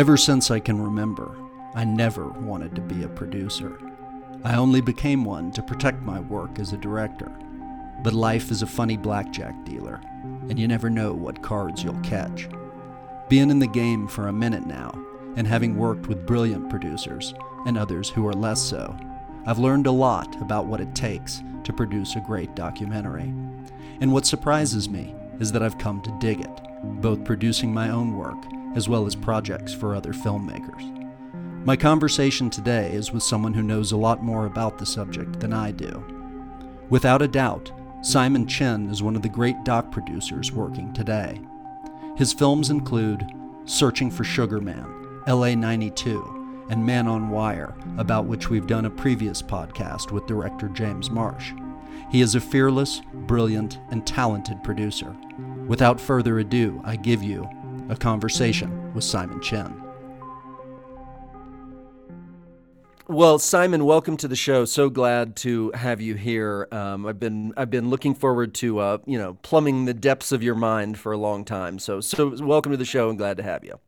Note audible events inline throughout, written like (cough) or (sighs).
Ever since I can remember, I never wanted to be a producer. I only became one to protect my work as a director. But life is a funny blackjack dealer, and you never know what cards you'll catch. Being in the game for a minute now, and having worked with brilliant producers and others who are less so, I've learned a lot about what it takes to produce a great documentary. And what surprises me is that I've come to dig it, both producing my own work as well as projects for other filmmakers. My conversation today is with someone who knows a lot more about the subject than I do. Without a doubt, Simon Chinn is one of the great doc producers working today. His films include Searching for Sugar Man, LA 92, and Man on Wire, about which we've done a previous podcast with director James Marsh. He is a fearless, brilliant, and talented producer. Without further ado, I give you a conversation with Simon Chinn. Well, Simon, welcome to the show. So glad to have you here. Um, I've been I've been looking forward to uh, you know plumbing the depths of your mind for a long time. So so welcome to the show and glad to have you.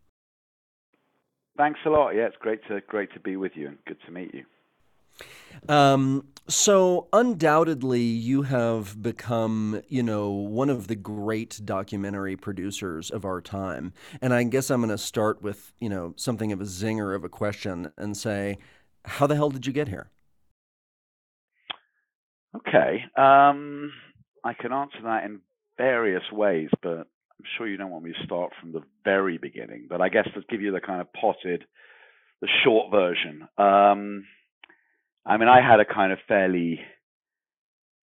Thanks a lot. Yeah, it's great to great to be with you and good to meet you. Um, so undoubtedly, you have become, you know, one of the great documentary producers of our time. And I guess I'm going to start with, you know, something of a zinger of a question and say, how the hell did you get here? Okay. Um, I can answer that in various ways, but I'm sure you don't want me to start from the very beginning. But I guess to give you the kind of potted, the short version. Um, I mean, I had a kind of fairly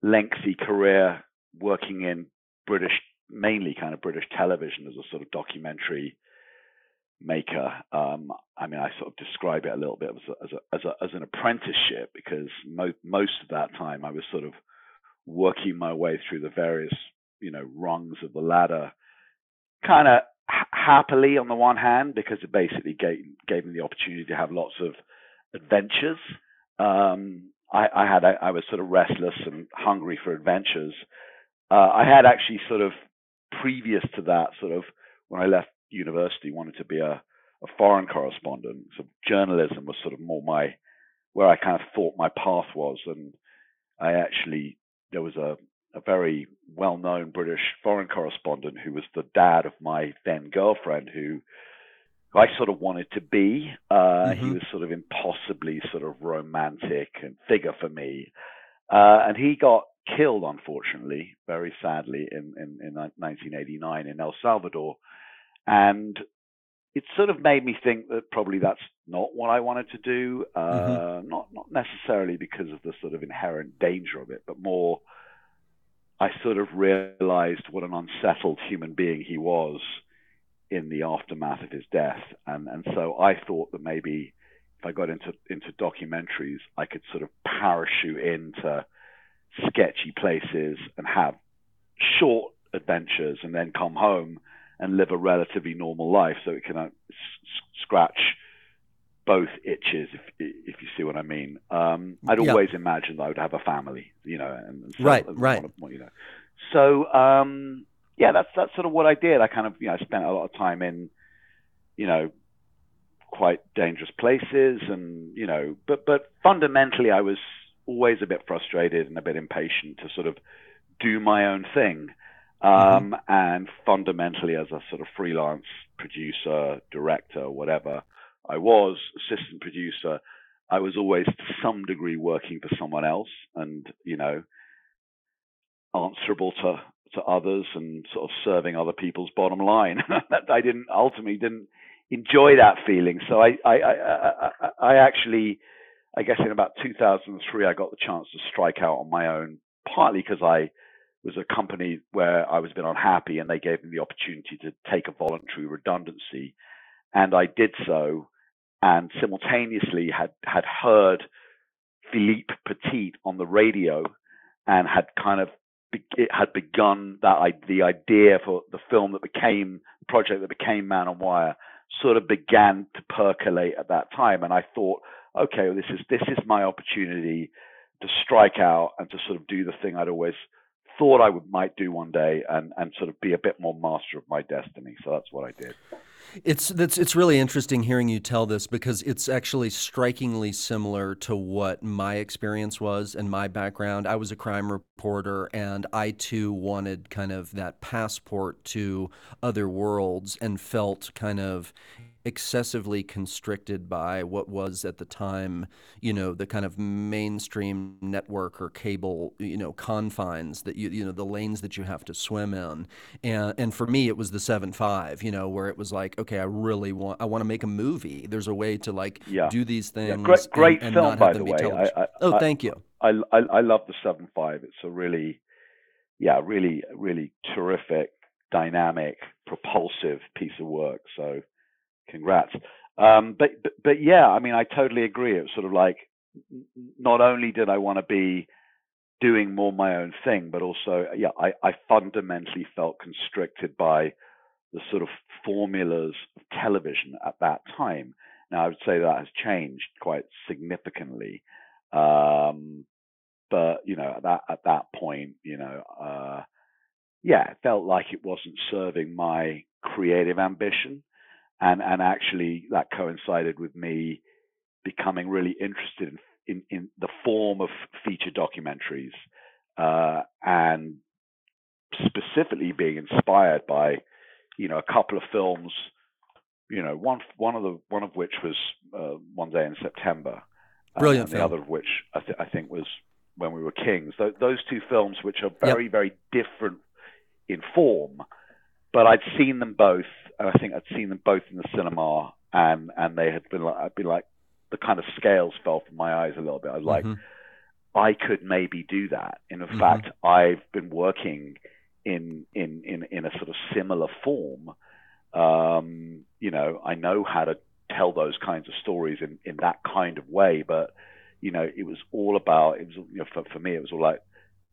lengthy career working in British, mainly kind of British television as a sort of documentary maker. Um, I mean, I sort of describe it a little bit as a, as, a, as, a, as an apprenticeship because mo- most of that time I was sort of working my way through the various, you know, rungs of the ladder, kind of ha- happily on the one hand because it basically gave gave me the opportunity to have lots of adventures. Um, I, I had I, I was sort of restless and hungry for adventures. Uh, I had actually sort of previous to that, sort of when I left university wanted to be a, a foreign correspondent. So journalism was sort of more my where I kind of thought my path was, and I actually there was a a very well known British foreign correspondent who was the dad of my then girlfriend who I sort of wanted to be. Uh, mm-hmm. He was sort of impossibly sort of romantic and figure for me. Uh, and he got killed, unfortunately, very sadly, in, in, in 1989 in El Salvador. And it sort of made me think that probably that's not what I wanted to do. Uh, mm-hmm. Not not necessarily because of the sort of inherent danger of it, but more I sort of realized what an unsettled human being he was in the aftermath of his death, and and so I thought that maybe if I got into into documentaries, I could sort of parachute into sketchy places and have short adventures, and then come home and live a relatively normal life, so it can uh, s- scratch both itches, if if you see what I mean. Um, I'd yeah. always imagined I would have a family, you know, and, and so, right, right, you know. So um, yeah, that's that's sort of what I did. I kind of you know I spent a lot of time in, you know, quite dangerous places, and you know, but but fundamentally I was always a bit frustrated and a bit impatient to sort of do my own thing. Mm-hmm. Um, mm-hmm. And fundamentally, as a sort of freelance producer, director, whatever I was, assistant producer, I was always to some degree working for someone else and, you know, answerable to, to others and sort of serving other people's bottom line. (laughs) I didn't ultimately didn't enjoy that feeling. So I, I, I, I, actually, I guess in about 2003, I got the chance to strike out on my own, partly because I was a company where I was a bit unhappy and they gave me the opportunity to take a voluntary redundancy. And I did so and simultaneously had, had heard Philippe Petit on the radio and had kind of it had begun that the idea for the film that became the project that became Man on Wire sort of began to percolate at that time and I thought okay well, this is this is my opportunity to strike out and to sort of do the thing I'd always thought I would might do one day and and sort of be a bit more master of my destiny. So that's what I did. It's that's it's really interesting hearing you tell this because it's actually strikingly similar to what my experience was and my background. I was a crime reporter and I too wanted kind of that passport to other worlds and felt kind of excessively constricted by what was at the time, you know, the kind of mainstream network or cable, you know, confines that you, you know, the lanes that you have to swim in. And and for me, it was the seven five, you know, where it was like, okay, I really want, I want to make a movie. There's a way to like yeah. do these things. Yeah, great, great and, and film, by the way. I, I, oh, thank you. I, I, I love the seven five. It's a really, yeah, really, really terrific, dynamic, propulsive piece of work. So congrats. Um, but, but, but yeah, I mean, I totally agree. It was sort of like not only did I want to be doing more my own thing, but also yeah, I, I fundamentally felt constricted by the sort of formulas of television at that time. Now I would say that has changed quite significantly. Um, but you know, at that at that point, you know, uh, yeah, it felt like it wasn't serving my creative ambition and and actually that coincided with me becoming really interested in in, in the form of feature documentaries uh, and specifically being inspired by you know a couple of films you know one one of the one of which was uh, one day in September brilliant and the other of which I, th- I, think was when we were kings Th- those two films which are very yep. very different in form but I'd seen them both, and I think I'd seen them both in the cinema, and and they had been like, I'd been like, the kind of scales fell from my eyes a little bit. I was like, mm-hmm. I could maybe do that. And in mm-hmm. fact, I've been working in in in in a sort of similar form. Um, you know, I know how to tell those kinds of stories in in that kind of way, but you know, it was all about it was you know for for me it was all like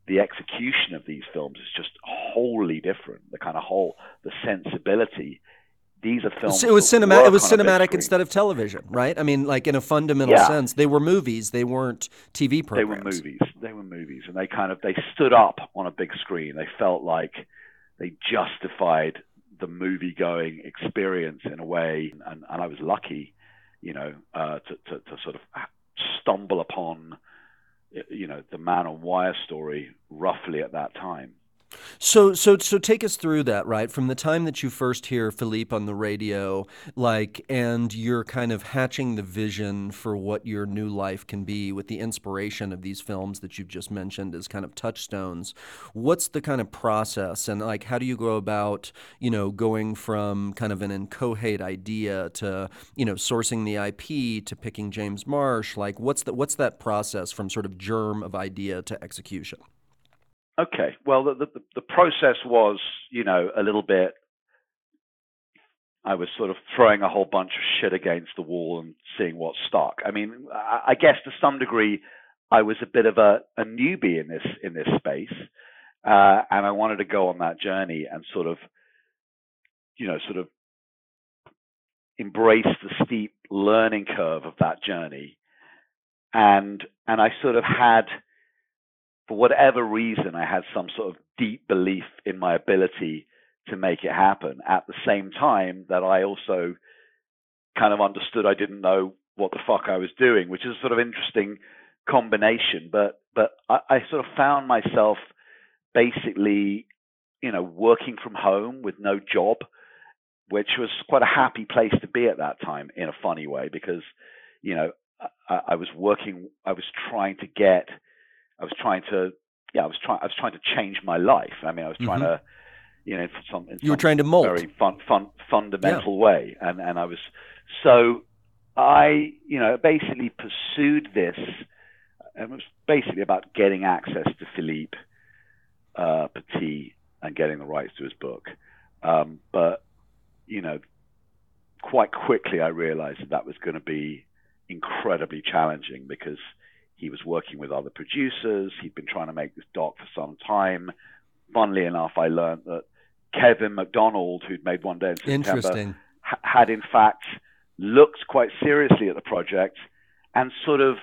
the execution of these films is just wholly different. The kind of whole the sensibility. These are films. It was cinematic. It was cinematic instead of television, right? I mean, like in a fundamental yeah. sense, they were movies. They weren't TV programs. They were movies. They were movies, and they kind of they stood up on a big screen. They felt like they justified the movie going experience in a way, and, and I was lucky, you know, uh, to, to, to sort of stumble upon you know the man on wire story roughly at that time so, so, so, take us through that, right? From the time that you first hear Philippe on the radio, like, and you're kind of hatching the vision for what your new life can be with the inspiration of these films that you've just mentioned as kind of touchstones. What's the kind of process, and like, how do you go about, you know, going from kind of an inchoate idea to, you know, sourcing the IP to picking James Marsh? Like, what's the what's that process from sort of germ of idea to execution? Okay. Well, the, the, the process was, you know, a little bit. I was sort of throwing a whole bunch of shit against the wall and seeing what stuck. I mean, I, I guess to some degree, I was a bit of a, a newbie in this in this space, uh, and I wanted to go on that journey and sort of, you know, sort of embrace the steep learning curve of that journey, and and I sort of had for whatever reason, I had some sort of deep belief in my ability to make it happen. At the same time, that I also kind of understood I didn't know what the fuck I was doing, which is a sort of interesting combination. But but I, I sort of found myself basically, you know, working from home with no job, which was quite a happy place to be at that time in a funny way because, you know, I, I was working, I was trying to get I was trying to, yeah, I was trying, I was trying to change my life. I mean, I was trying mm-hmm. to, you know, for some, you were trying to mold very fun, fun, fundamental yeah. way, and and I was so I, you know, basically pursued this. and It was basically about getting access to Philippe uh, Petit and getting the rights to his book. Um, but you know, quite quickly I realized that that was going to be incredibly challenging because he was working with other producers. He'd been trying to make this doc for some time. Funnily enough, I learned that Kevin Macdonald, who'd made One Day in September, ha- had in fact looked quite seriously at the project and sort of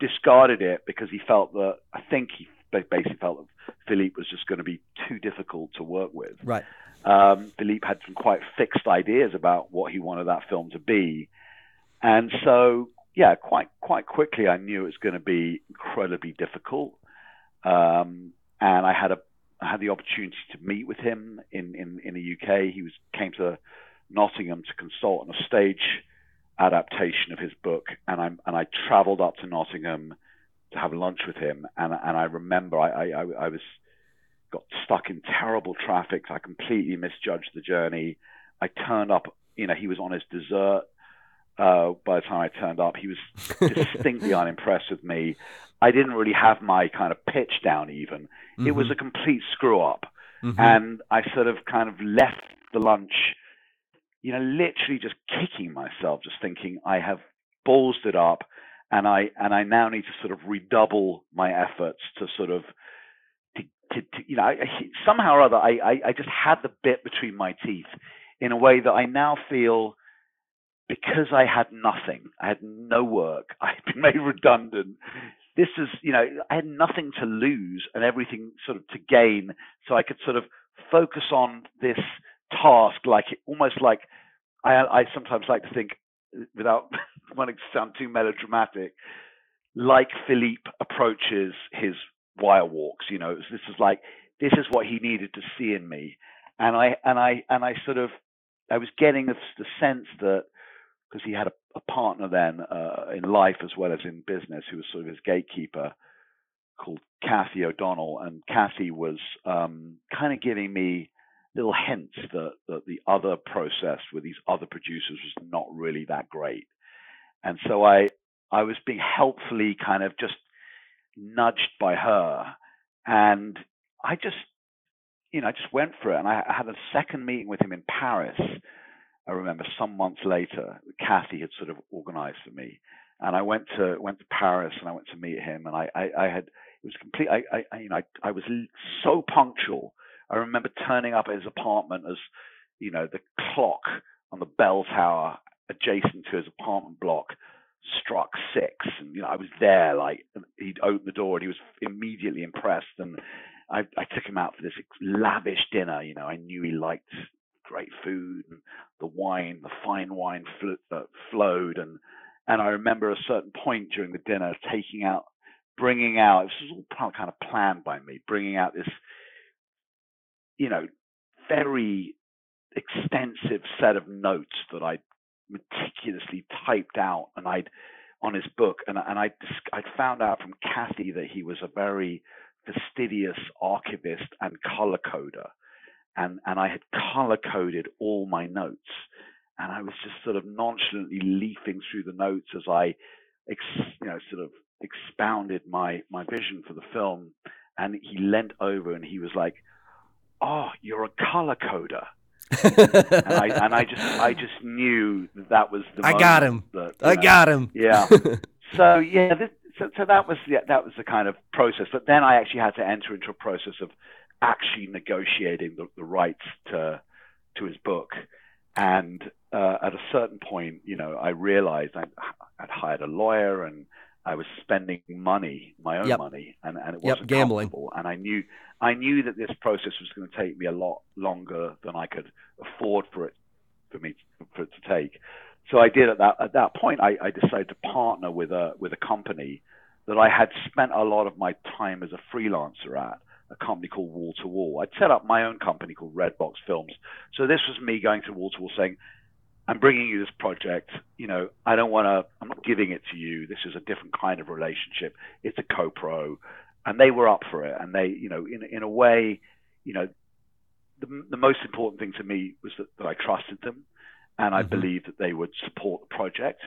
discarded it because he felt that I think he basically felt that Philippe was just going to be too difficult to work with. Right. Um, Philippe had some quite fixed ideas about what he wanted that film to be, and so yeah, quite quite quickly I knew it was going to be incredibly difficult. Um, and I had a I had the opportunity to meet with him in, in, in the UK. He was came to Nottingham to consult on a stage adaptation of his book, and I and I travelled up to Nottingham to have lunch with him. And and I remember I I, I was got stuck in terrible traffic. I completely misjudged the journey. I turned up. You know, he was on his dessert. Uh, by the time I turned up, he was distinctly (laughs) unimpressed with me. I didn't really have my kind of pitch down even. Mm-hmm. It was mm-hmm. a complete screw up. Mm-hmm. And I sort of kind of left the lunch you know, literally just kicking myself, just thinking I have ballsed it up, and I and I now need to sort of redouble my efforts to sort of, to, to, to you know, I, somehow or other, I, I I just had the bit between my teeth, in a way that I now feel. Because I had nothing, I had no work, (laughs) I had been made redundant. This is, you know, I had nothing to lose and everything sort of to gain, so I could sort of focus on this task, like almost like I, I sometimes like to think, without (laughs) wanting to sound too melodramatic, like Philippe approaches his wire walks. You know, this is like this is what he needed to see in me, and I and I and I sort of I was getting the, the sense that because he had a, a partner then uh, in life as well as in business, who was sort of his gatekeeper, called Kathy O'Donnell, and Kathy was um, kind of giving me little hints that, that the other process with these other producers was not really that great. And so I I was being helpfully kind of just nudged by her. And I just you know, I just went for it. And I, I had a second meeting with him in Paris. I remember some months later, Kathy had sort of organized for me. And I went to went to Paris and I went to meet him and I, I, I had it was complete I, I you know I, I was so punctual I remember turning up at his apartment as, you know, the clock on the bell tower adjacent to his apartment block struck six, and you know I was there. Like he'd opened the door, and he was immediately impressed. And I, I took him out for this lavish dinner. You know, I knew he liked great food and the wine, the fine wine fl- uh, flowed, and and I remember a certain point during the dinner taking out, bringing out. This was all kind of planned by me, bringing out this you know, very extensive set of notes that I meticulously typed out and I'd on his book and and I I found out from Kathy that he was a very fastidious archivist and color coder and and I had color coded all my notes and I was just sort of nonchalantly leafing through the notes as I ex, you know sort of expounded my my vision for the film and he leant over and he was like oh, you're a color coder. and, I, and I just I just knew that, that was the I got him. That, I know, got him. Yeah. (laughs) so yeah, this, so so that was yeah, that was the kind of process. But then I actually had to enter into a process of actually negotiating the, the rights to to his book. And uh, at a certain point, you know, I realized I, I'd hired a lawyer and I was spending money, my own yep. money, and, and it wasn't yep, gambling. And I knew I knew that this process was going to take me a lot longer than I could afford for it for me for it to take. So I did at that at that point. I, I decided to partner with a with a company that I had spent a lot of my time as a freelancer at, a company called Wall to Wall. I'd set up my own company called Redbox Films. So this was me going to Wall to Wall saying, I'm bringing you this project. You know, I don't want to, I'm not giving it to you. This is a different kind of relationship. It's a co pro. And they were up for it. And they, you know, in, in a way, you know, the, the most important thing to me was that, that I trusted them and I mm-hmm. believed that they would support the project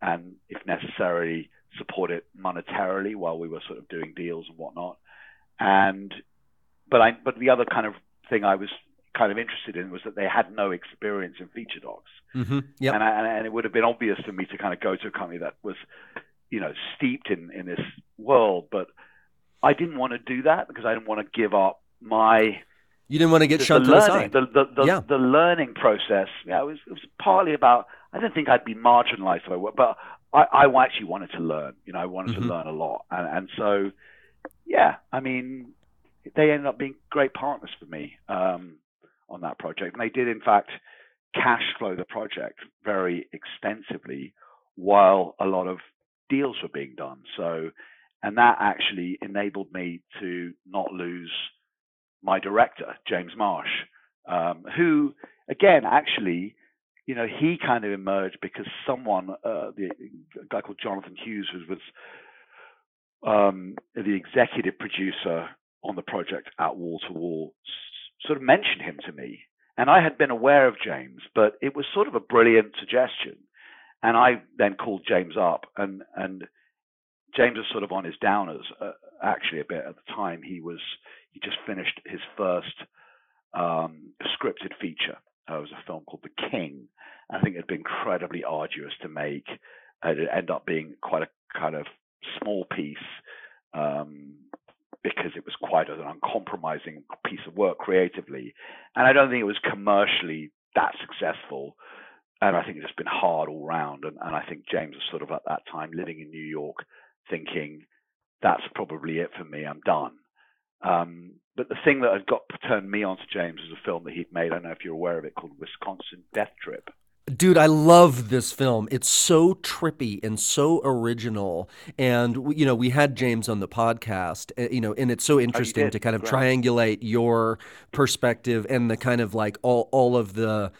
and, if necessary, support it monetarily while we were sort of doing deals and whatnot. And, but I, but the other kind of thing I was kind of interested in was that they had no experience in feature docs. Mm-hmm. Yep. And, I, and it would have been obvious for me to kind of go to a company that was, you know, steeped in, in this world. But I didn't want to do that because I didn't want to give up my. You didn't want to get shut to the side. The, the, the, yeah. the learning process. Yeah, it was, it was partly about. I didn't think I'd be marginalized if I were, but I, I actually wanted to learn. You know, I wanted mm-hmm. to learn a lot, and, and so yeah, I mean, they ended up being great partners for me um, on that project, and they did, in fact, cash flow the project very extensively while a lot of deals were being done. So, and that actually enabled me to not lose my director, James Marsh, um, who, again, actually, you know, he kind of emerged because someone, uh, the a guy called Jonathan Hewes, who was um, the executive producer on the project at Wall to Wall, sort of mentioned him to me. And I had been aware of James, but it was sort of a brilliant suggestion. And I then called James up, and and James was sort of on his downers uh, actually a bit at the time. He was he just finished his first um, scripted feature. Uh, it was a film called The King. I think it had been incredibly arduous to make. It ended up being quite a kind of small piece um, because it was quite an uncompromising piece of work creatively. And I don't think it was commercially that successful. And I think it's just been hard all round. And, and I think James was sort of at that time living in New York thinking, that's probably it for me, I'm done. Um, but the thing that had got turned me on to James was a film that he'd made. I don't know if you're aware of it, called Wisconsin Death Trip. Dude, I love this film. It's so trippy and so original. And you know, we had James on the podcast, eh, you know, and it's so oh, interesting oh, to kind of triangulate your perspective and the kind of like all all of the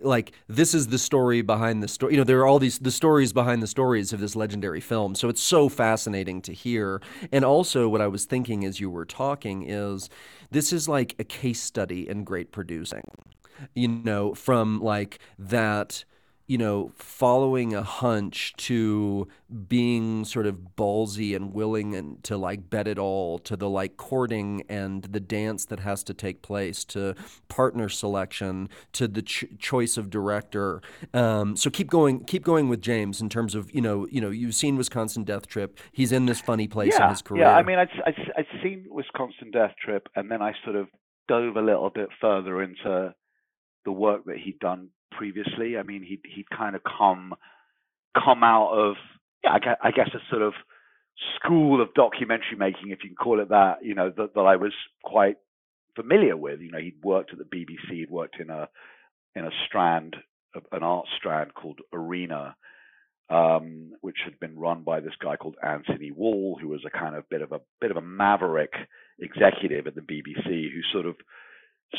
like this is the story behind the story. You know, there are all these the stories behind the stories of this legendary film. So it's so fascinating to hear. And also, what I was thinking as you were talking is this is like a case study in great producing you know, from like that you know, following a hunch to being sort of ballsy and willing and to like bet it all to the like courting and the dance that has to take place to partner selection to the ch- choice of director. Um, so keep going, keep going with James in terms of you know, you know, you've seen Wisconsin Death Trip. He's in this funny place yeah, in his career. Yeah, I mean, I'd, I'd, I'd seen Wisconsin Death Trip, and then I sort of dove a little bit further into the work that he'd done previously. I mean, he'd he'd kind of come come out of yeah, I guess a sort of school of documentary making, if you can call it that. You know, that, that I was quite familiar with. You know, he'd worked at the BBC, he'd worked in a in a strand, an art strand called Arena, um, which had been run by this guy called Anthony Wall, who was a kind of bit of a bit of a maverick executive at the BBC, who sort of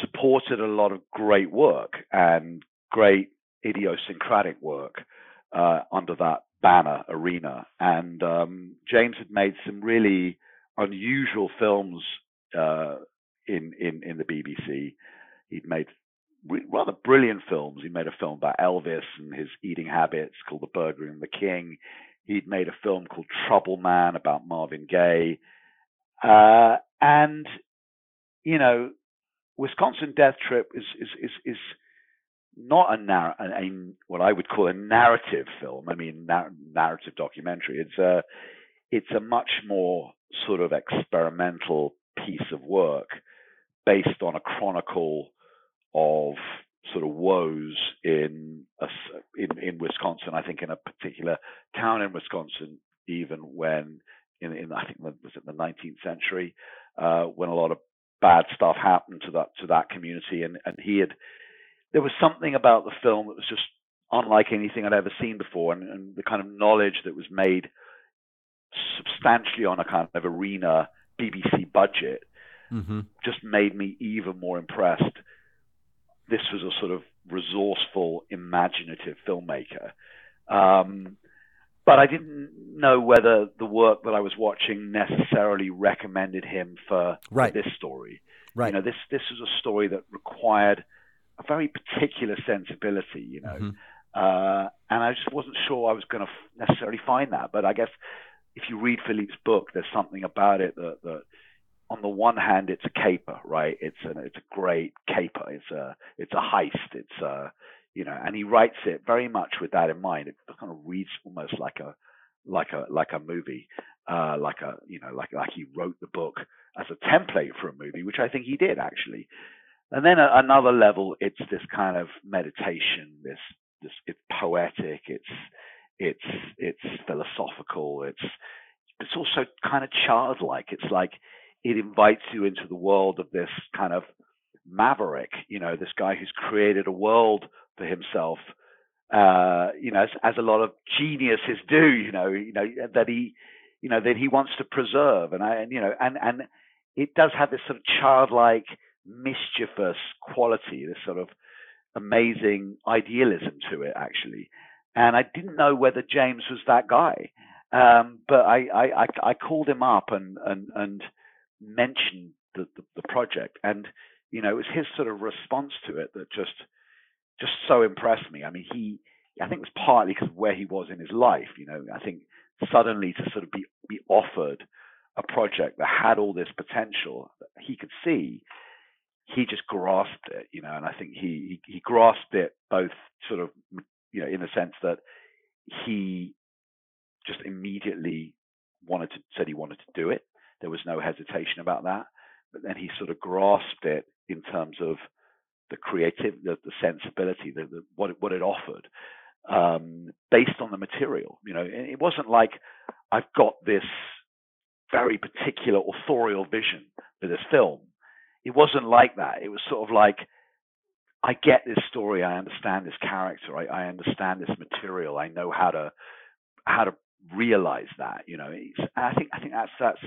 supported a lot of great work and great idiosyncratic work uh, under that banner arena. And um, James had made some really unusual films uh, in, in in the BBC. He'd made rather brilliant films. He made a film about Elvis and his eating habits called The Burger and the King. He'd made a film called Trouble Man about Marvin Gaye. Uh, and you know, Wisconsin Death Trip is is is, is not a, narr- a, a, what I would call a narrative film. I mean, narrative documentary. It's a it's a much more sort of experimental piece of work based on a chronicle of sort of woes in a, in in Wisconsin. I think in a particular town in Wisconsin, even when in, in I think was it the 19th century, uh, when a lot of bad stuff happened to that to that community, and and he had there was something about the film that was just unlike anything I'd ever seen before, and, and the kind of knowledge that was made substantially on a kind of arena BBC budget mm-hmm. just made me even more impressed. This was a sort of resourceful, imaginative filmmaker. Um, but I didn't know whether the work that I was watching necessarily recommended him for, right. this story. Right. You know, this this was a story that required a very particular sensibility. You know, mm-hmm. uh, and I just wasn't sure I was going to f- necessarily find that. But I guess if you read Philippe's book, there's something about it that, that on the one hand, it's a caper, right? It's a it's a great caper. It's a it's a heist. It's a you know, and he writes it very much with that in mind. It kind of reads almost like a like a like a movie, uh, like a you know like like he wrote the book as a template for a movie, which I think he did actually. And then at another level, it's this kind of meditation. This this it's poetic. It's it's it's philosophical. It's it's also kind of childlike. It's like it invites you into the world of this kind of maverick, you know, this guy who's created a world for himself, uh, you know, as, as, a lot of geniuses do, you know, you know that he, you know, that he wants to preserve, and I, and you know, and and it does have this sort of childlike, mischievous quality, this sort of amazing idealism to it, actually. And I didn't know whether James was that guy, um, but I, I, I, called him up and and and mentioned the, the, the project, and you know, it was his sort of response to it that just just so impressed me. I mean, he, I think it was partly because of where he was in his life. You know, I think suddenly to sort of be be offered a project that had all this potential that he could see, he just grasped it. You know, and I think he he, he grasped it both sort of you know in the sense that he just immediately wanted to said he wanted to do it. There was no hesitation about that. But then he sort of grasped it in terms of the creative, the, the sensibility, the, the, what it, what it offered, um, based on the material. You know, it wasn't like I've got this very particular authorial vision for this film. It wasn't like that. It was sort of like I get this story. I understand this character. I, I understand this material. I know how to how to realize that. You know, I think I think that's that's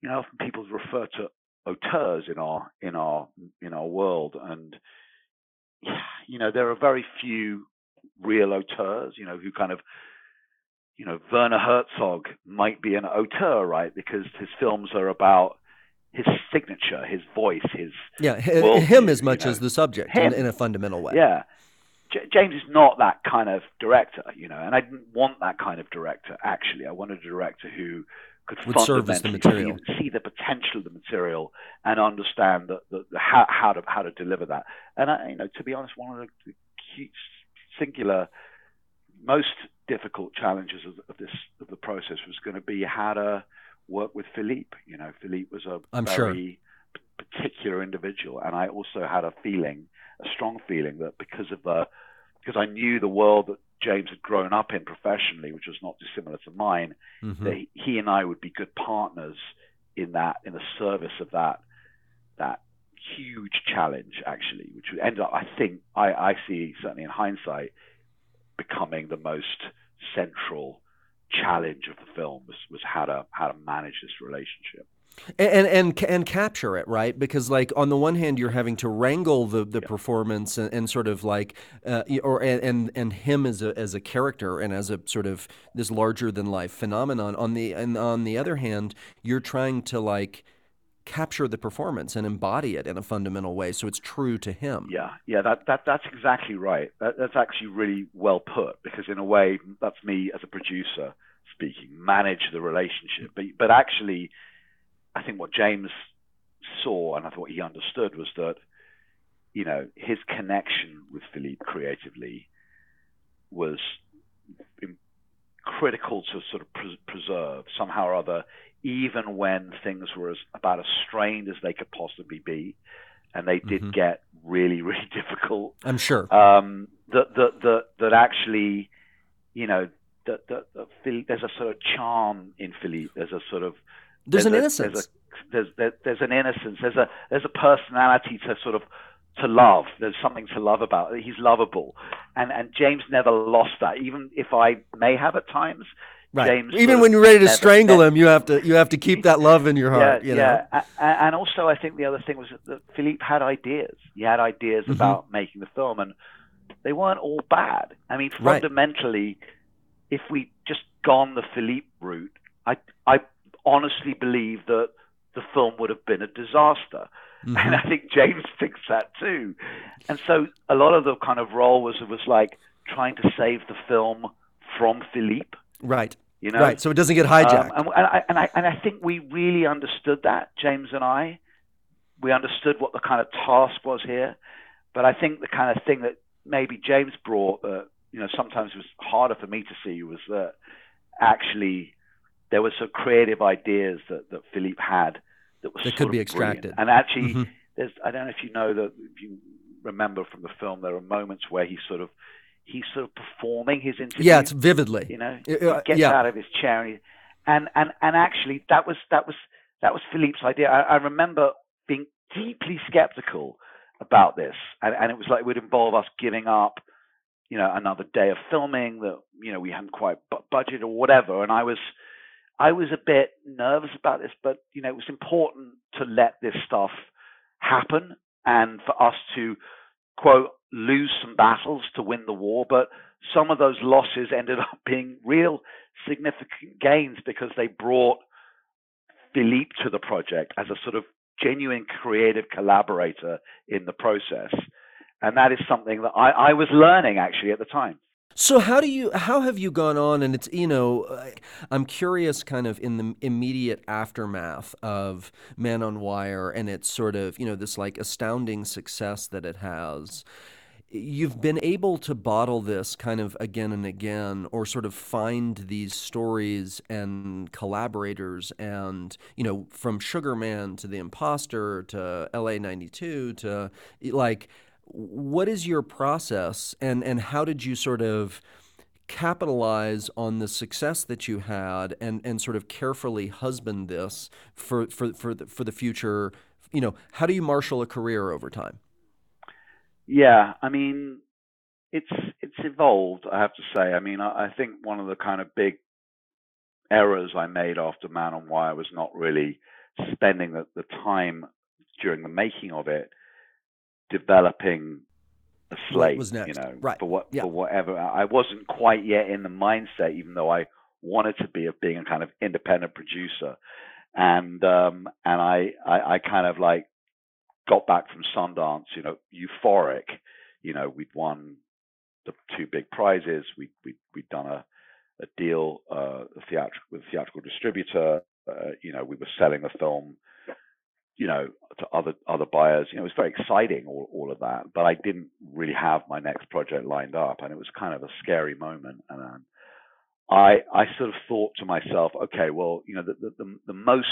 you know often people refer to auteurs in our in our in our world, and you know there are very few real auteurs. You know who kind of you know Werner Herzog might be an auteur, right? Because his films are about his signature, his voice, his yeah, him as much you know, as the subject in, in, a fundamental way. Yeah, J- James is not that kind of director, you know, and I didn't want that kind of director. Actually, I wanted a director who could would service the material, see, see, the potential of the material, and understand the, the, the, how, how to how to deliver that. And I, you know, to be honest, one of the singular, most difficult challenges of, of this of the process was going to be how to work with Philippe. You know, Philippe was a I'm very sure. particular individual, and I also had a feeling, a strong feeling that because of the because I knew the world that James had grown up in professionally, which was not dissimilar to mine, mm-hmm. that he and I would be good partners in that, in the service of that, that huge challenge, actually, which would end up, I think, I, I see certainly in hindsight, becoming the most central challenge of the film was, was how to how to manage this relationship and and and capture it right? Because like on the one hand you're having to wrangle the the yeah. performance and, and, sort of like uh, or and and him as a as a character and as a sort of this larger than life phenomenon. On the and on the other hand you're trying to like capture the performance and embody it in a fundamental way so it's true to him. Yeah. Yeah that, that that's exactly right. That, that's actually really well put because in a way that's me as a producer speaking manage the relationship. But but actually I think what James saw and I thought he understood was that, you know, his connection with Philippe creatively was critical to sort of pres- preserve somehow or other, even when things were as, about as strained as they could possibly be. And they did mm-hmm. get really, (laughs) really difficult. I'm sure. Um, that, that, that, that actually, you know, that, that, that Philippe, there's a sort of charm in Philippe. There's a sort of there's, there's an a, innocence. There's, a, there's, there's an innocence. There's a there's a personality to sort of to love. There's something to love about. He's lovable, and and James never lost that. Even if I may have at times. Right. James Even when you're ready to never, strangle never, him, you have to you have to keep that love in your heart. Yeah, you know? yeah. And also, I think the other thing was that Philippe had ideas. He had ideas mm-hmm. about making the film, and they weren't all bad. I mean, fundamentally, right. if we just gone the Philippe route, I I honestly believe that the film would have been a disaster. Mm-hmm. And I think James (laughs) thinks that too. And so a lot of the kind of role was was like trying to save the film from Philippe. Right. You know? Right. So it doesn't get hijacked. Um, and, and, I, and I and I think we really understood that, James and I. We understood what the kind of task was here. But I think the kind of thing that maybe James brought that, you know, sometimes was harder for me to see was that actually there were some creative ideas that, that Philippe had that was that could be extracted. Brilliant. And actually, mm-hmm. there's I don't know if you know that if you remember from the film, there are moments where he's sort of he's sort of performing his interview. Yeah, it's vividly. You know, he gets yeah. out of his chair and, he, and and and actually that was that was that was Philippe's idea. I, I remember being deeply skeptical about this, and, and it was like it would involve us giving up, you know, another day of filming that you know we hadn't quite bu- budgeted or whatever. And I was I was a bit nervous about this, but you know it was important to let this stuff happen and for us to quote lose some battles to win the war, but some of those losses ended up being real significant gains because they brought Philippe to the project as a sort of genuine creative collaborator in the process. And that is something that I, I was learning actually at the time. So how do you how have you gone on? And it's you know I'm curious kind of in the immediate aftermath of Man on Wire and it's sort of you know this like astounding success that it has. You've been able to bottle this kind of again and again or sort of find these stories and collaborators and you know from sugarman to the imposter to la 92 to like what is your process and and how did you sort of capitalize on the success that you had and and sort of carefully husband this for for for the, for the future you know how do you marshal a career over time yeah, I mean, it's it's evolved. I have to say. I mean, I, I think one of the kind of big errors I made after Man on Wire was not really spending the, the time during the making of it developing a slate. What was next? You know, right. for what yeah. for whatever. I wasn't quite yet in the mindset, even though I wanted to be of being a kind of independent producer, and um, and I, I I kind of like got back from Sundance, you know, euphoric. You know, we'd won the two big prizes. We we we'd done a a deal uh, theatrical with a theatrical distributor. Uh, you know, we were selling the film, you know, to other other buyers. You know, it was very exciting, all, all of that. But I didn't really have my next project lined up, and it was kind of a scary moment. And um, I I sort of thought to myself, okay, well, you know, the the, the, the most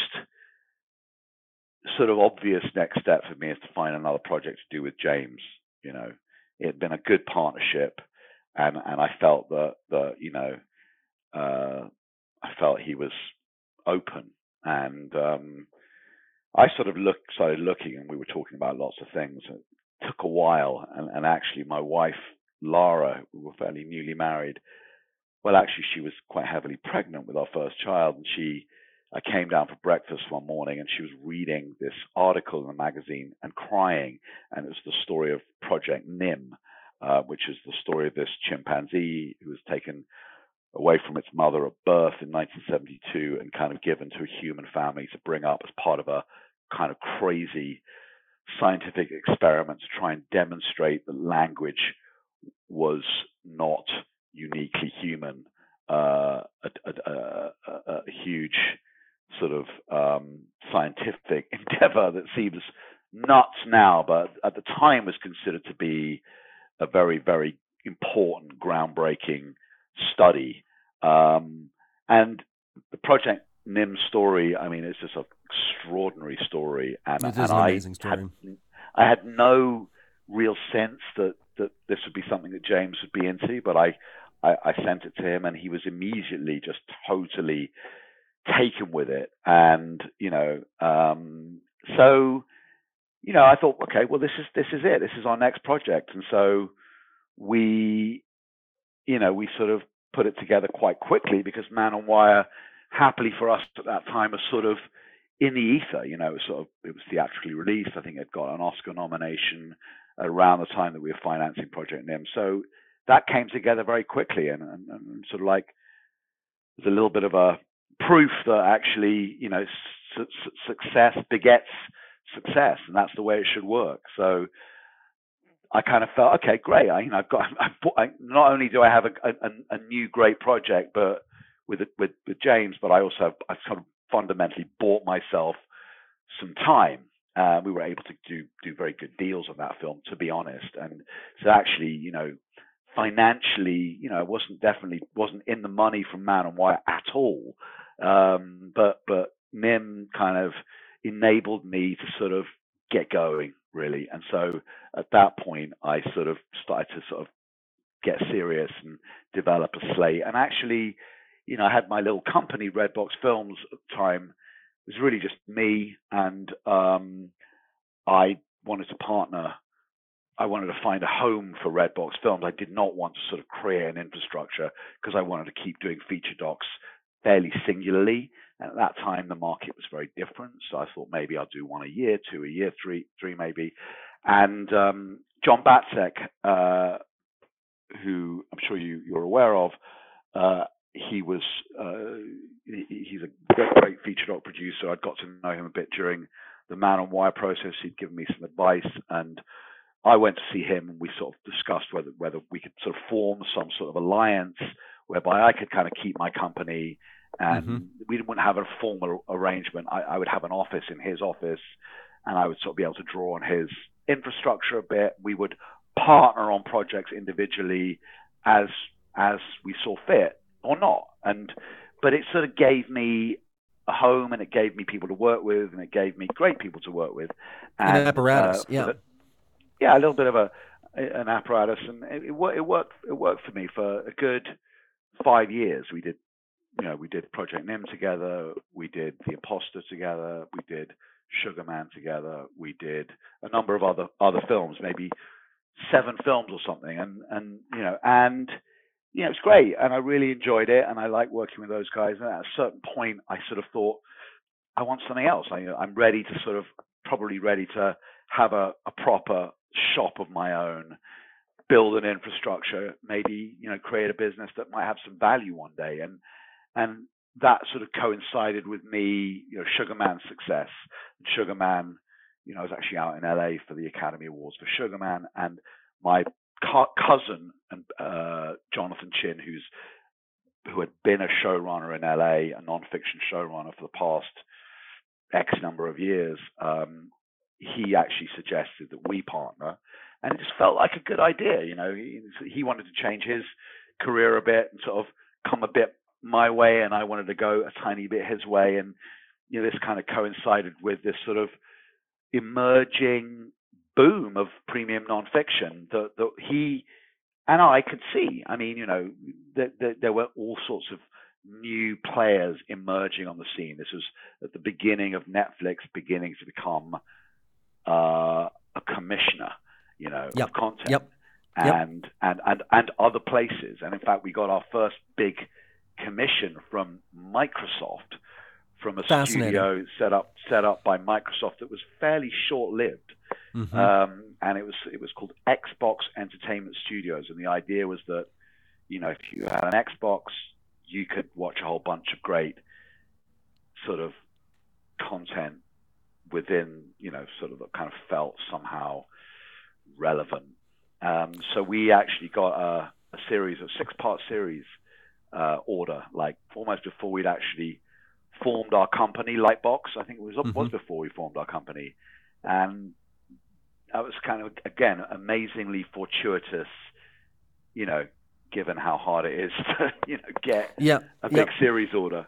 sort of obvious next step for me is to find another project to do with James. You know, it had been a good partnership, and and I felt that that you know, uh, I felt he was open, and um, I sort of looked started looking, and we were talking about lots of things. It took a while, and, and actually, my wife Lara, we were fairly newly married. Well, actually, she was quite heavily pregnant with our first child, and she I came down for breakfast one morning and she was reading this article in the magazine and crying. And it was the story of Project Nim, uh, which is the story of this chimpanzee who was taken away from its mother at birth in 1972 and kind of given to a human family to bring up as part of a kind of crazy scientific experiment to try and demonstrate that language was not uniquely human. Uh, a, a, a, a, huge sort of um, scientific (laughs) endeavor that seems nuts now, but at the time was considered to be a very, very important, groundbreaking study. Um, and the Project NIM story, I mean, it's just an extraordinary story. And, and an I story. Had, I had no real sense that, that this would be something that James would be into, but I, I, I sent it to him and he was immediately just totally taken with it, and you know, um, so you know, I thought, okay, well, this is this is it. This is our next project, and so we, you know, we sort of put it together quite quickly because Man on Wire, happily for us at that time, was sort of in the ether. You know, it was sort of it was theatrically released. I think it got an Oscar nomination around the time that we were financing Project NIM. So that came together very quickly, and, and, and sort of like there's a little bit of a proof that actually, you know, su- success begets success, and that's the way it should work. So I kind of felt, okay, great. I, you know, I've got. (laughs) I, not only do I have a, a, a new great project, but with with with James, but I also have, I've sort of fundamentally bought myself some time. Uh, we were able to do do very good deals on that film, to be honest. And so actually, you know, financially, you know, I wasn't definitely wasn't in the money from Man on Wire at all. Um, but but Nim kind of enabled me to sort of get going really, and so at that point I sort of started to sort of get serious and develop a slate. And actually, you know, I had my little company, Redbox Films, at the time. It was really just me, and um, I wanted to partner. I wanted to find a home for Redbox Films. I did not want to sort of create an infrastructure because I wanted to keep doing feature docs fairly singularly. And at that time, the market was very different. So I thought maybe I'll do one a year, two a year, three, three maybe. And um, John Battsek, uh, who I'm sure you, you're aware of, uh, he was uh, he, he's a great, great feature doc producer. I'd got to know him a bit during the Man on Wire process. He'd given me some advice, and I went to see him, and we sort of discussed whether whether we could sort of form some sort of alliance whereby I could kind of keep my company, and mm-hmm. we wouldn't have a formal arrangement. I, I would have an office in his office, and I would sort of be able to draw on his infrastructure a bit. We would partner on projects individually as as we saw fit or not. And but it sort of gave me a home and it gave me people to work with and it gave me great people to work with. And, an apparatus, uh, yeah. The, yeah, a little bit of a an apparatus and it, it, it worked it worked for me for a good five years. We did you know, we did Project Nim together, we did The Imposter together, we did Sugar Man together, we did a number of other other films, maybe seven films or something, and and you know, and you know, it's great, and I really enjoyed it, and I like working with those guys. And at a certain point, I sort of thought, I want something else. I, I'm ready to sort of probably ready to have a, a proper shop of my own, build an infrastructure, maybe you know, create a business that might have some value one day, and and that sort of coincided with me, you know, Sugar Man's success. Sugar Man, you know, I was actually out in LA for the Academy Awards for Sugarman, and my cousin and uh, Jonathan Chinn, who's who had been a showrunner in LA, a nonfiction showrunner for the past X number of years, um, he actually suggested that we partner, and it just felt like a good idea. You know, he, he wanted to change his career a bit and sort of come a bit my way, and I wanted to go a tiny bit his way, and you know, this kind of coincided with this sort of emerging boom of premium nonfiction that, that he and I could see. I mean, you know, that, that there were all sorts of new players emerging on the scene. This was at the beginning of Netflix beginning to become uh, a commissioner, you know, yep. of content. Yep. And, yep. and and and other places, and in fact, we got our first big commission from Microsoft, from a studio set up set up by Microsoft that was fairly short lived. Mm-hmm. Um, and it was it was called Xbox Entertainment Studios, and the idea was that you know if you had an Xbox, you could watch a whole bunch of great sort of content within you know sort of that kind of felt somehow relevant. Um, so we actually got a, a series of six part series uh, order, like almost before we'd actually formed our company, Lightbox. I think it was mm-hmm. was before we formed our company, and that was kind of again amazingly fortuitous, you know, given how hard it is (laughs) to you know get yeah, a big series order.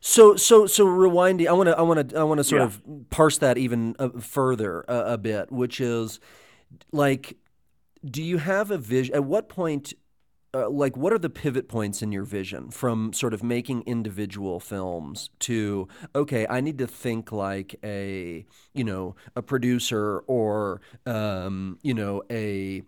So so so rewinding, I want to I want to I want to sort yeah. of parse that even uh, further a, a bit, which is like, do you have a vision? At what point uh, like what are the pivot points in your vision from sort of making individual films to okay i need to think like a you know a producer or um, you know a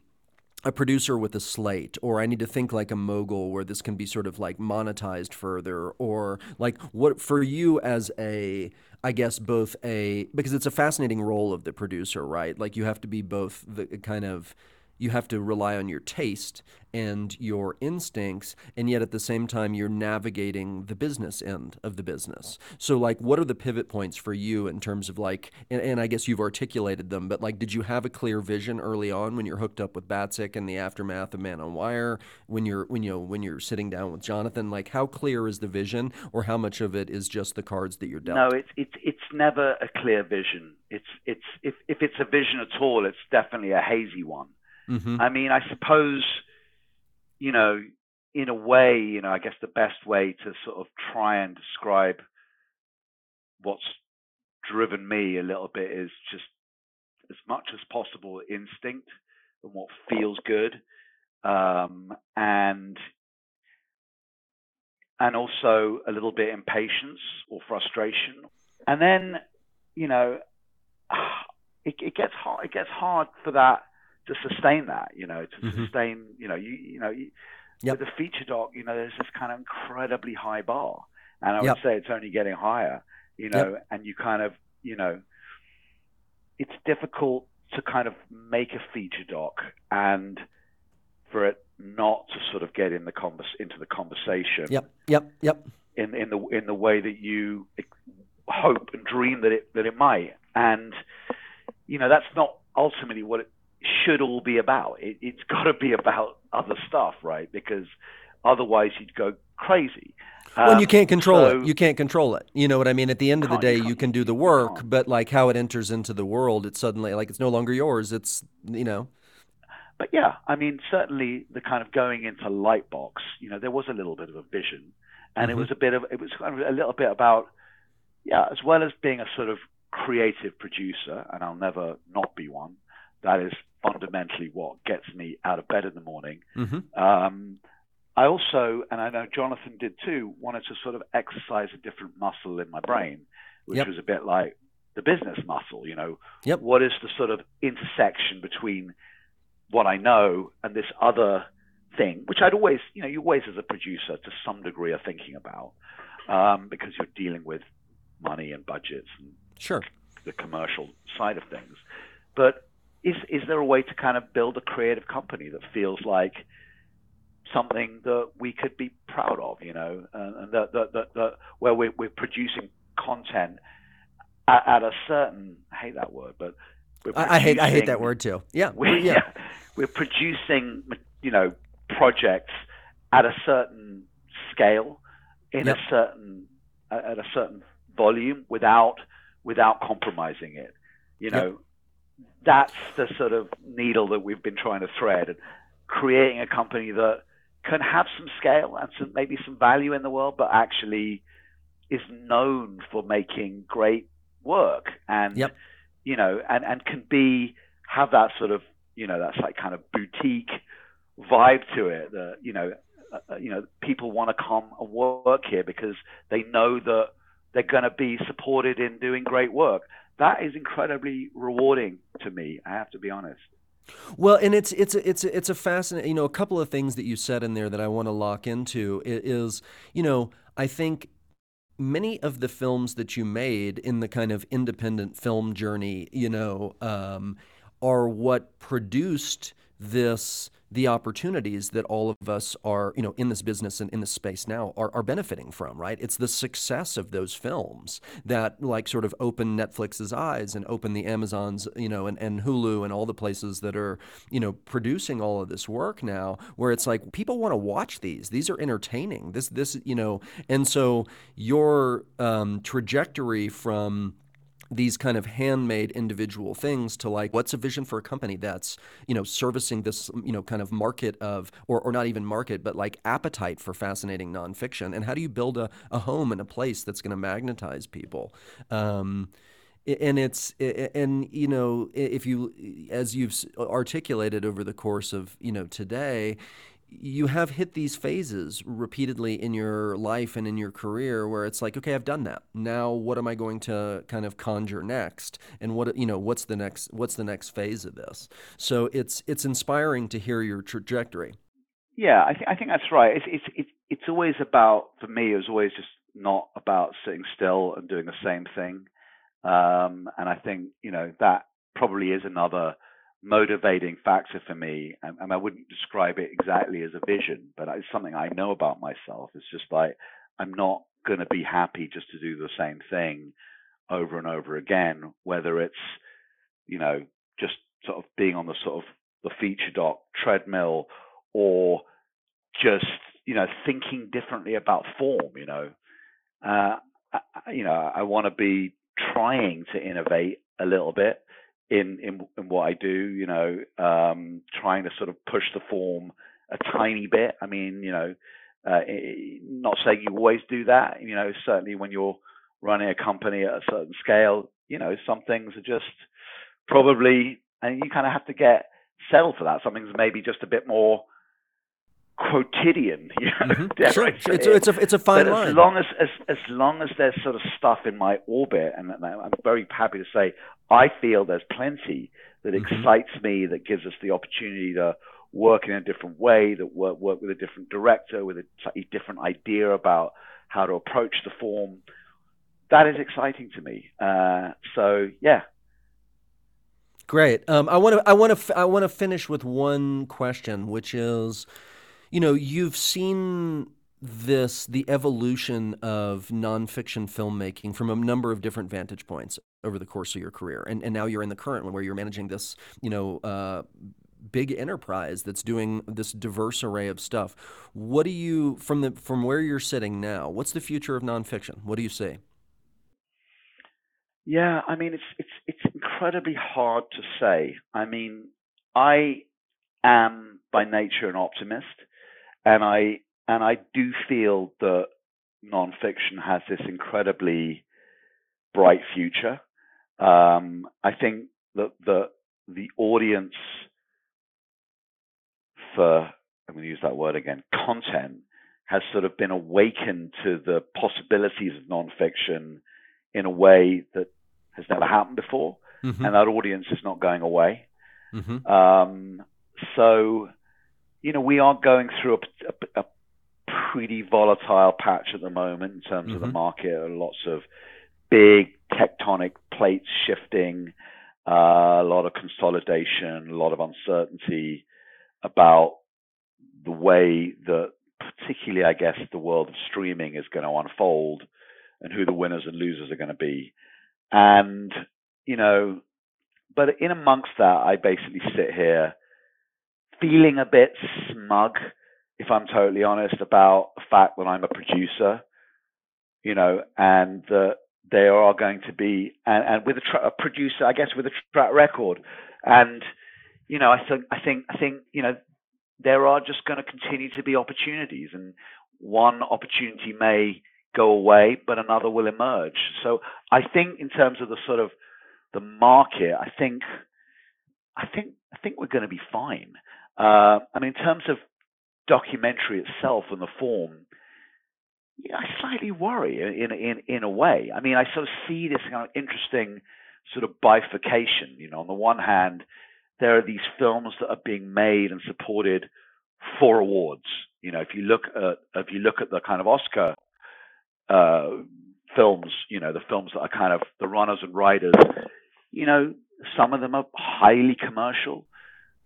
a producer with a slate or i need to think like a mogul where this can be sort of like monetized further or like what for you as a i guess both a because it's a fascinating role of the producer right? Like you have to be both the kind of you have to rely on your taste and your instincts, and yet at the same time, you're navigating the business end of the business. So, like, what are the pivot points for you in terms of like, and, and I guess you've articulated them, but like, did you have a clear vision early on when you're hooked up with Battsek and the aftermath of Man on Wire? When you're when you know when you're sitting down with Jonathan, like, how clear is the vision, or how much of it is just the cards that you're dealt? No, it's it's it's never a clear vision. It's it's if if it's a vision at all, it's definitely a hazy one. Mm-hmm. I mean, I suppose, you know, in a way, you know, I guess the best way to sort of try and describe what's driven me a little bit is just as much as possible instinct and what feels good. Um, and and also a little bit impatience or frustration. And then, you know, (sighs) it, it gets hard. It gets hard for that to sustain that. You know, to mm-hmm. sustain. You know, you you know, you, yep. with a feature doc, you know, there's this kind of incredibly high bar, and I would say it's only getting higher. You know, yep. and you kind of, you know, it's difficult to kind of make a feature doc and for it not to sort of get in the convers- into the conversation. Yep, yep, yep. In in the in the way that you hope and dream that it that it might, and you know that's not ultimately what it should all be about. It, it's (laughs) got to be about other stuff, right? Because otherwise you'd go crazy. Well, um, you can't control so, it. You can't control it. You know what I mean? At the end of the day, you, you can do the work, but like how it enters into the world, it's suddenly like it's no longer yours. It's you know. But yeah, I mean, certainly the kind of going into Lightbox, you know, there was a little bit of a vision, and mm-hmm. it was a bit of it was kind of a little bit about, yeah, as well as being a sort of creative producer, and I'll never not be one. That is fundamentally what gets me out of bed in the morning. Mm-hmm. Um, I also, and I know Jonathan did too, wanted to sort of exercise a different muscle in my brain, which yep. was a bit like the business muscle. You know, yep. what is the sort of intersection between what I know and this other thing, which I'd always, you know, you always as a producer to some degree are thinking about, um, because you're dealing with money and budgets and sure the commercial side of things. But is is there a way to kind of build a creative company that feels like something that we could be proud of, you know, and that, that, that, that where we're, we're producing content at, at, a certain, I hate that word, but I hate, I hate that word too. Yeah. We're, yeah. We're producing, you know, projects at a certain scale in yep. a certain, at a certain volume without, without compromising it, you know. That's the sort of needle that we've been trying to thread and creating a company that can have some scale and some maybe some value in the world, but actually is known for making great work and yep. you know and and can be have that sort of you know that's like kind of boutique vibe to it that you know uh, you know people want to come and work here because they know that they're going to be supported in doing great work that is incredibly rewarding to me i have to be honest well, and it's it's a, it's a, it's a fascinating. You know, a couple of things that you said in there that I want to lock into is, you know, I think many of the films that you made in the kind of independent film journey, you know, um, are what produced this the opportunities that all of us are, you know, in this business and in this space now are, are benefiting from, right? It's the success of those films that like sort of open Netflix's eyes and open the Amazons, you know, and, and Hulu and all the places that are, you know, producing all of this work now where it's like people want to watch these. These are entertaining. This, this, you know, and so your um, trajectory from these kind of handmade individual things to like what's a vision for a company that's you know servicing this you know kind of market of or, or not even market but like appetite for fascinating nonfiction? And how do you build a, a home and a place that's going to magnetize people? Um, and it's and you know if you as you've articulated over the course of you know today you have hit these phases repeatedly in your life and in your career where it's like okay i've done that. Now what am i going to kind of conjure next? And what you know what's the next what's the next phase of this? So it's it's inspiring to hear your trajectory. Yeah i, th- I think that's right. It's, it's it's it's always about for me it was always just not about sitting still and doing the same thing. Um, and i think you know that probably is another motivating factor for me. And, and, I wouldn't describe it exactly as a vision, but it's something I know about myself. It's just like I'm not going to be happy just to do the same thing over and over again, whether it's, you know, just sort of being on the sort of the feature doc treadmill or just, you know, thinking differently about form, you know. Uh, I, you know, I want to be trying to innovate a little bit in, in, in what I do, you know, um, trying to sort of push the form a tiny bit. I mean, you know, uh, not saying you always do that, you know, certainly when you're running a company at a certain scale, you know, some things are just probably, and you kind of have to get settled for that. Some things maybe just a bit more quotidian. (laughs) You know, mm-hmm. (laughs) sure. It's, a, it's a it's a fine but line. As long as, as as long as there's sort of stuff in my orbit, and I'm very happy to say I feel there's plenty that mm-hmm. excites me, that gives us the opportunity to work in a different way, that work work with a different director, with a slightly different idea about how to approach the form. That is exciting to me. Uh, so yeah, Great. Um, I want to I want to I want to finish with one question, which is, you know, you've seen this the evolution of nonfiction filmmaking from a number of different vantage points over the course of your career, and and now you're in the current one where you're managing this, you know. Uh, big enterprise that's doing this diverse array of stuff. What do you from the from where you're sitting now? What's the future of nonfiction? What do you see? Yeah, I mean it's it's it's incredibly hard to say. I mean, I am by nature an optimist, and I and I do feel that nonfiction has this incredibly bright future. Um, I think that the the audience for I'm going to use that word again content has sort of been awakened to the possibilities of nonfiction in a way that has never happened before, mm-hmm. and that audience is not going away. Mm-hmm. Um, so, you know, we are going through a, a, a, pretty volatile patch at the moment in terms mm-hmm. of the mm-hmm. market. Lots of big tectonic plates shifting, uh, a lot of consolidation, a lot of uncertainty about the way that, particularly, I guess, the world of streaming is going to unfold and who the winners and losers are going to be. And, you know, but in amongst that, I basically sit here feeling a bit smug, if I'm totally honest, about the fact that I'm a producer, you know, and that there are going to be, and, and with a, tra- a producer, I guess, with a track record. And, you know, I think, I think, I think, you know, there are just going to continue to be opportunities, and one opportunity may go away, but another will emerge. So I think in terms of the sort of the market, I think I think I think we're going to be fine. Uh, I mean, in terms of documentary itself and the form, I slightly worry in in in a way. I mean, I sort of see this kind of interesting sort of bifurcation. You know, on the one hand, there are these films that are being made and supported for awards. You know, if you look at if you look at the kind of Oscar uh, films, you know, the films that are kind of the runners and riders, you know, some of them are highly commercial,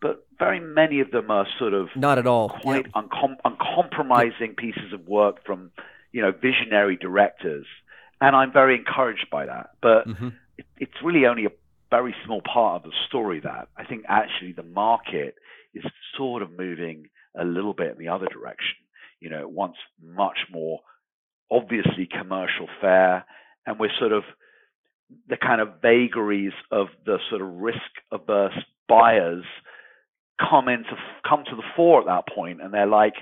but very many of them are sort of not at all quite uncom- uncompromising pieces of work from, you know, visionary directors, and I'm very encouraged by that. But mm-hmm. it, it's really only a very small part of the story. That I think actually the market is sort of moving a little bit in the other direction. You know, it wants much more obviously commercial fare, and we're sort of the kind of vagaries of the sort of risk averse buyers come into come to the fore at that point, and they're like,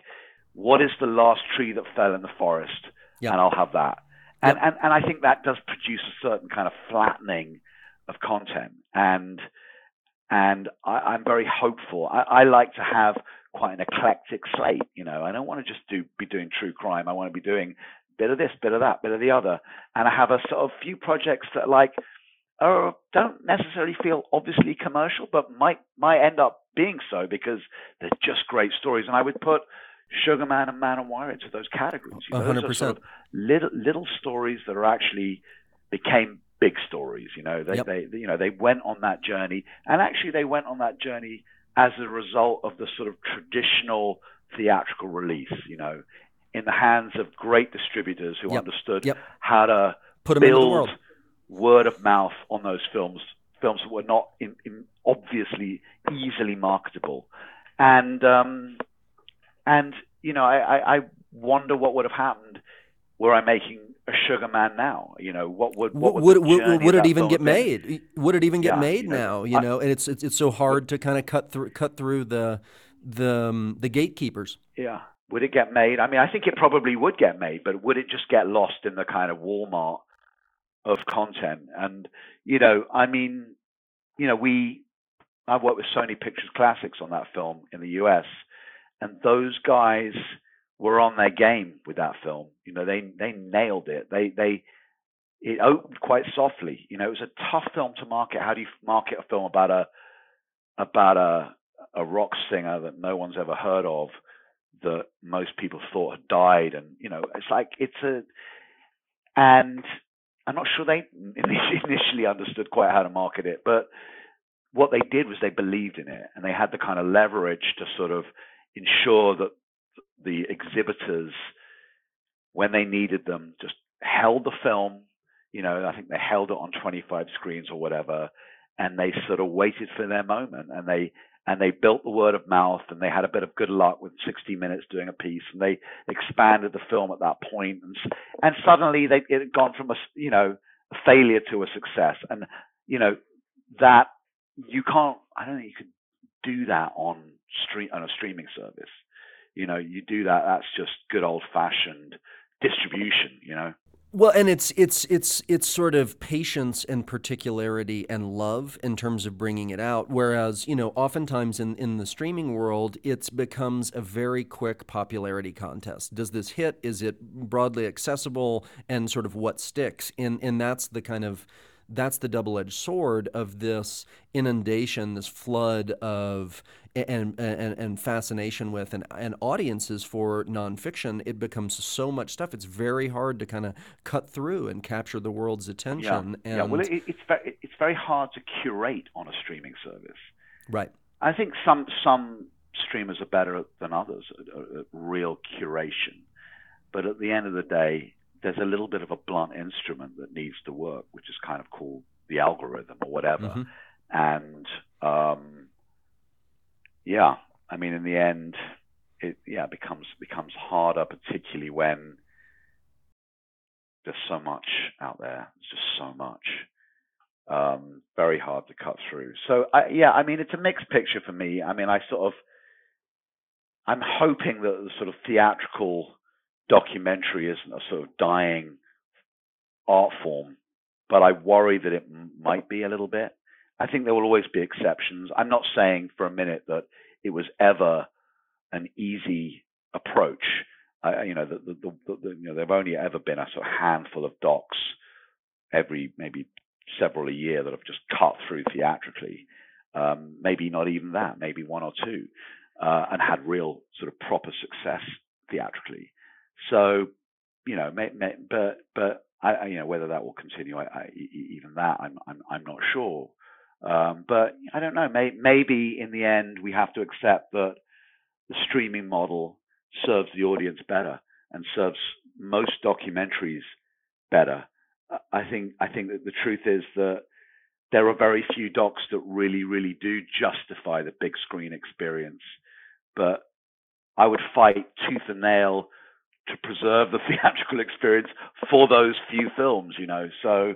"What is the last tree that fell in the forest?" Yep. And I'll have that. And, yep. and and I think that does produce a certain kind of flattening of content, and and I, am very hopeful. I, I like to have quite an eclectic slate. You know, I don't want to just do be doing true crime. I want to be doing bit of this, bit of that, bit of the other. And I have a sort of few projects that like are, don't necessarily feel obviously commercial, but might might end up being so because they're just great stories. And I would put Sugar Man and Man on Wire into those categories. You know, 100%. Those are sort of little little stories that are actually became big stories. You know, they, yep. they you know they went on that journey, and actually they went on that journey as a result of the sort of traditional theatrical release. You know, in the hands of great distributors who yep. understood yep. how to Put them build word of mouth on those films, films that were not in, in obviously easily marketable, and um, and you know I, I wonder what would have happened were I making a Sugar Man now? You know, what would what would, would, would, would it even get made? Would it even get yeah, made you know, now? You I, know, and it's, it's it's so hard to kind of cut through cut through the the um, the gatekeepers. Yeah, would it get made? I mean, I think it probably would get made, but would it just get lost in the kind of Walmart of content? And you know, I mean, you know, we I've worked with Sony Pictures Classics on that film in the US, and those guys were on their game with that film. You know, they they nailed it. They they it opened quite softly. You know, it was a tough film to market. How do you market a film about a about a a rock singer that no one's ever heard of that most people thought had died and you know it's like it's a and I'm not sure they (laughs) initially understood quite how to market it but what they did was they believed in it and they had the kind of leverage to sort of ensure that the exhibitors when they needed them just held the film you know I think they held it on 25 screens or whatever and they sort of waited for their moment and they and they built the word of mouth and they had a bit of good luck with 60 minutes doing a piece and they expanded the film at that point and and suddenly they it had gone from a you know a failure to a success. And you know that you can't I don't think you could do that on stream on a streaming service. You know you do that that's just good old fashioned distribution you know well, and it's it's it's it's sort of patience and particularity and love in terms of bringing it out. Whereas you know, oftentimes in in the streaming world, it becomes a very quick popularity contest. Does this hit? Is it broadly accessible? And sort of what sticks? And and that's the kind of that's the double-edged sword of this inundation, this flood of and and, and fascination with and, and audiences for nonfiction. It becomes so much stuff. It's very hard to kind of cut through and capture the world's attention. Yeah, yeah. well, it, it's very, it's very hard to curate on a streaming service. Right. I think some some streamers are better than others at, at real curation, but at the end of the day, there's a little bit of a blunt instrument that needs to work, which is kind of called the algorithm or whatever. Mm-hmm. And um, yeah, I mean, in the end, it yeah becomes becomes harder, particularly when there's so much out there. There's just so much. Um, very hard to cut through. So I, yeah, I mean, it's a mixed picture for me. I mean, I sort of, I'm hoping that the sort of theatrical documentary isn't a sort of dying art form, but I worry that it might be a little bit. I think there will always be exceptions. I'm not saying for a minute that it was ever an easy approach. Uh, you know, the, the, the, you know, there've only ever been a sort of handful of docs every maybe several a year that have just cut through theatrically. Um, maybe not even that, maybe one or two, uh, and had real sort of proper success theatrically. So, you know, may, may, but but I, you know whether that will continue, I, I, even that I'm I'm I'm not sure. Um, but I don't know. May, maybe in the end we have to accept that the streaming model serves the audience better and serves most documentaries better. I think I think that the truth is that there are very few docs that really really do justify the big screen experience. But I would fight tooth and nail to preserve the (laughs) theatrical experience for those few films. You know, so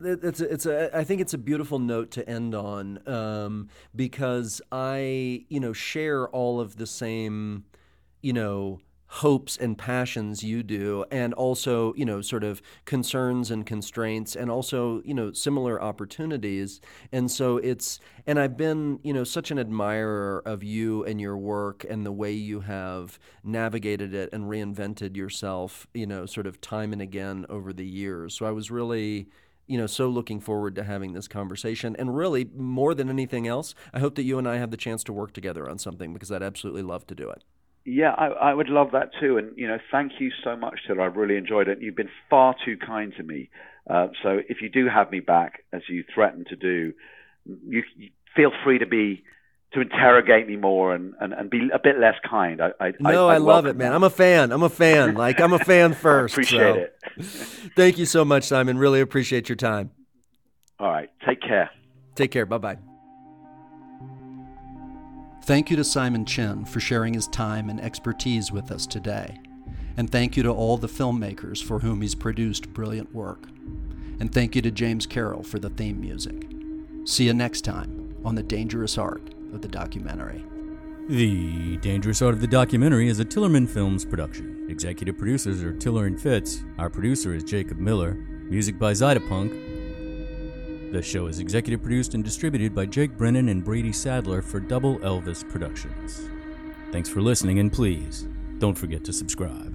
it's a, it's a I think it's a beautiful note to end on um, because I you know share all of the same you know hopes and passions you do and also you know sort of concerns and constraints and also you know similar opportunities. And so it's and I've been you know such an admirer of you and your work and the way you have navigated it and reinvented yourself you know sort of time and again over the years. So I was really you know, so looking forward to having this conversation. And really, more than anything else, I hope that you and I have the chance to work together on something because I'd absolutely love to do it. Yeah, I, I would love that too. And, you know, thank you so much, Tiller. I've really enjoyed it. You've been far too kind to me. Uh, so if you do have me back, as you threatened to do, you, you feel free to be to interrogate me more and, and, and be a bit less kind. I, I no, I, I love it, man. That. I'm a fan. I'm a fan. Like I'm a fan (laughs) first. appreciate so. it. (laughs) Thank you so much, Simon. Really appreciate your time. All right. Take care. Take care. Bye bye. Thank you to Simon Chinn for sharing his time and expertise with us today. And thank you to all the filmmakers for whom he's produced brilliant work. And thank you to James Carroll for the theme music. See you next time on The Dangerous Art of the documentary. The Dangerous Art of the Documentary is a Tillerman Films production. Executive producers are Tiller and Fitz. Our producer is Jacob Miller. Music by Zydepunk. The show is executive produced and distributed by Jake Brennan and Brady Sadler for Double Elvis Productions. Thanks for listening, and please don't forget to subscribe.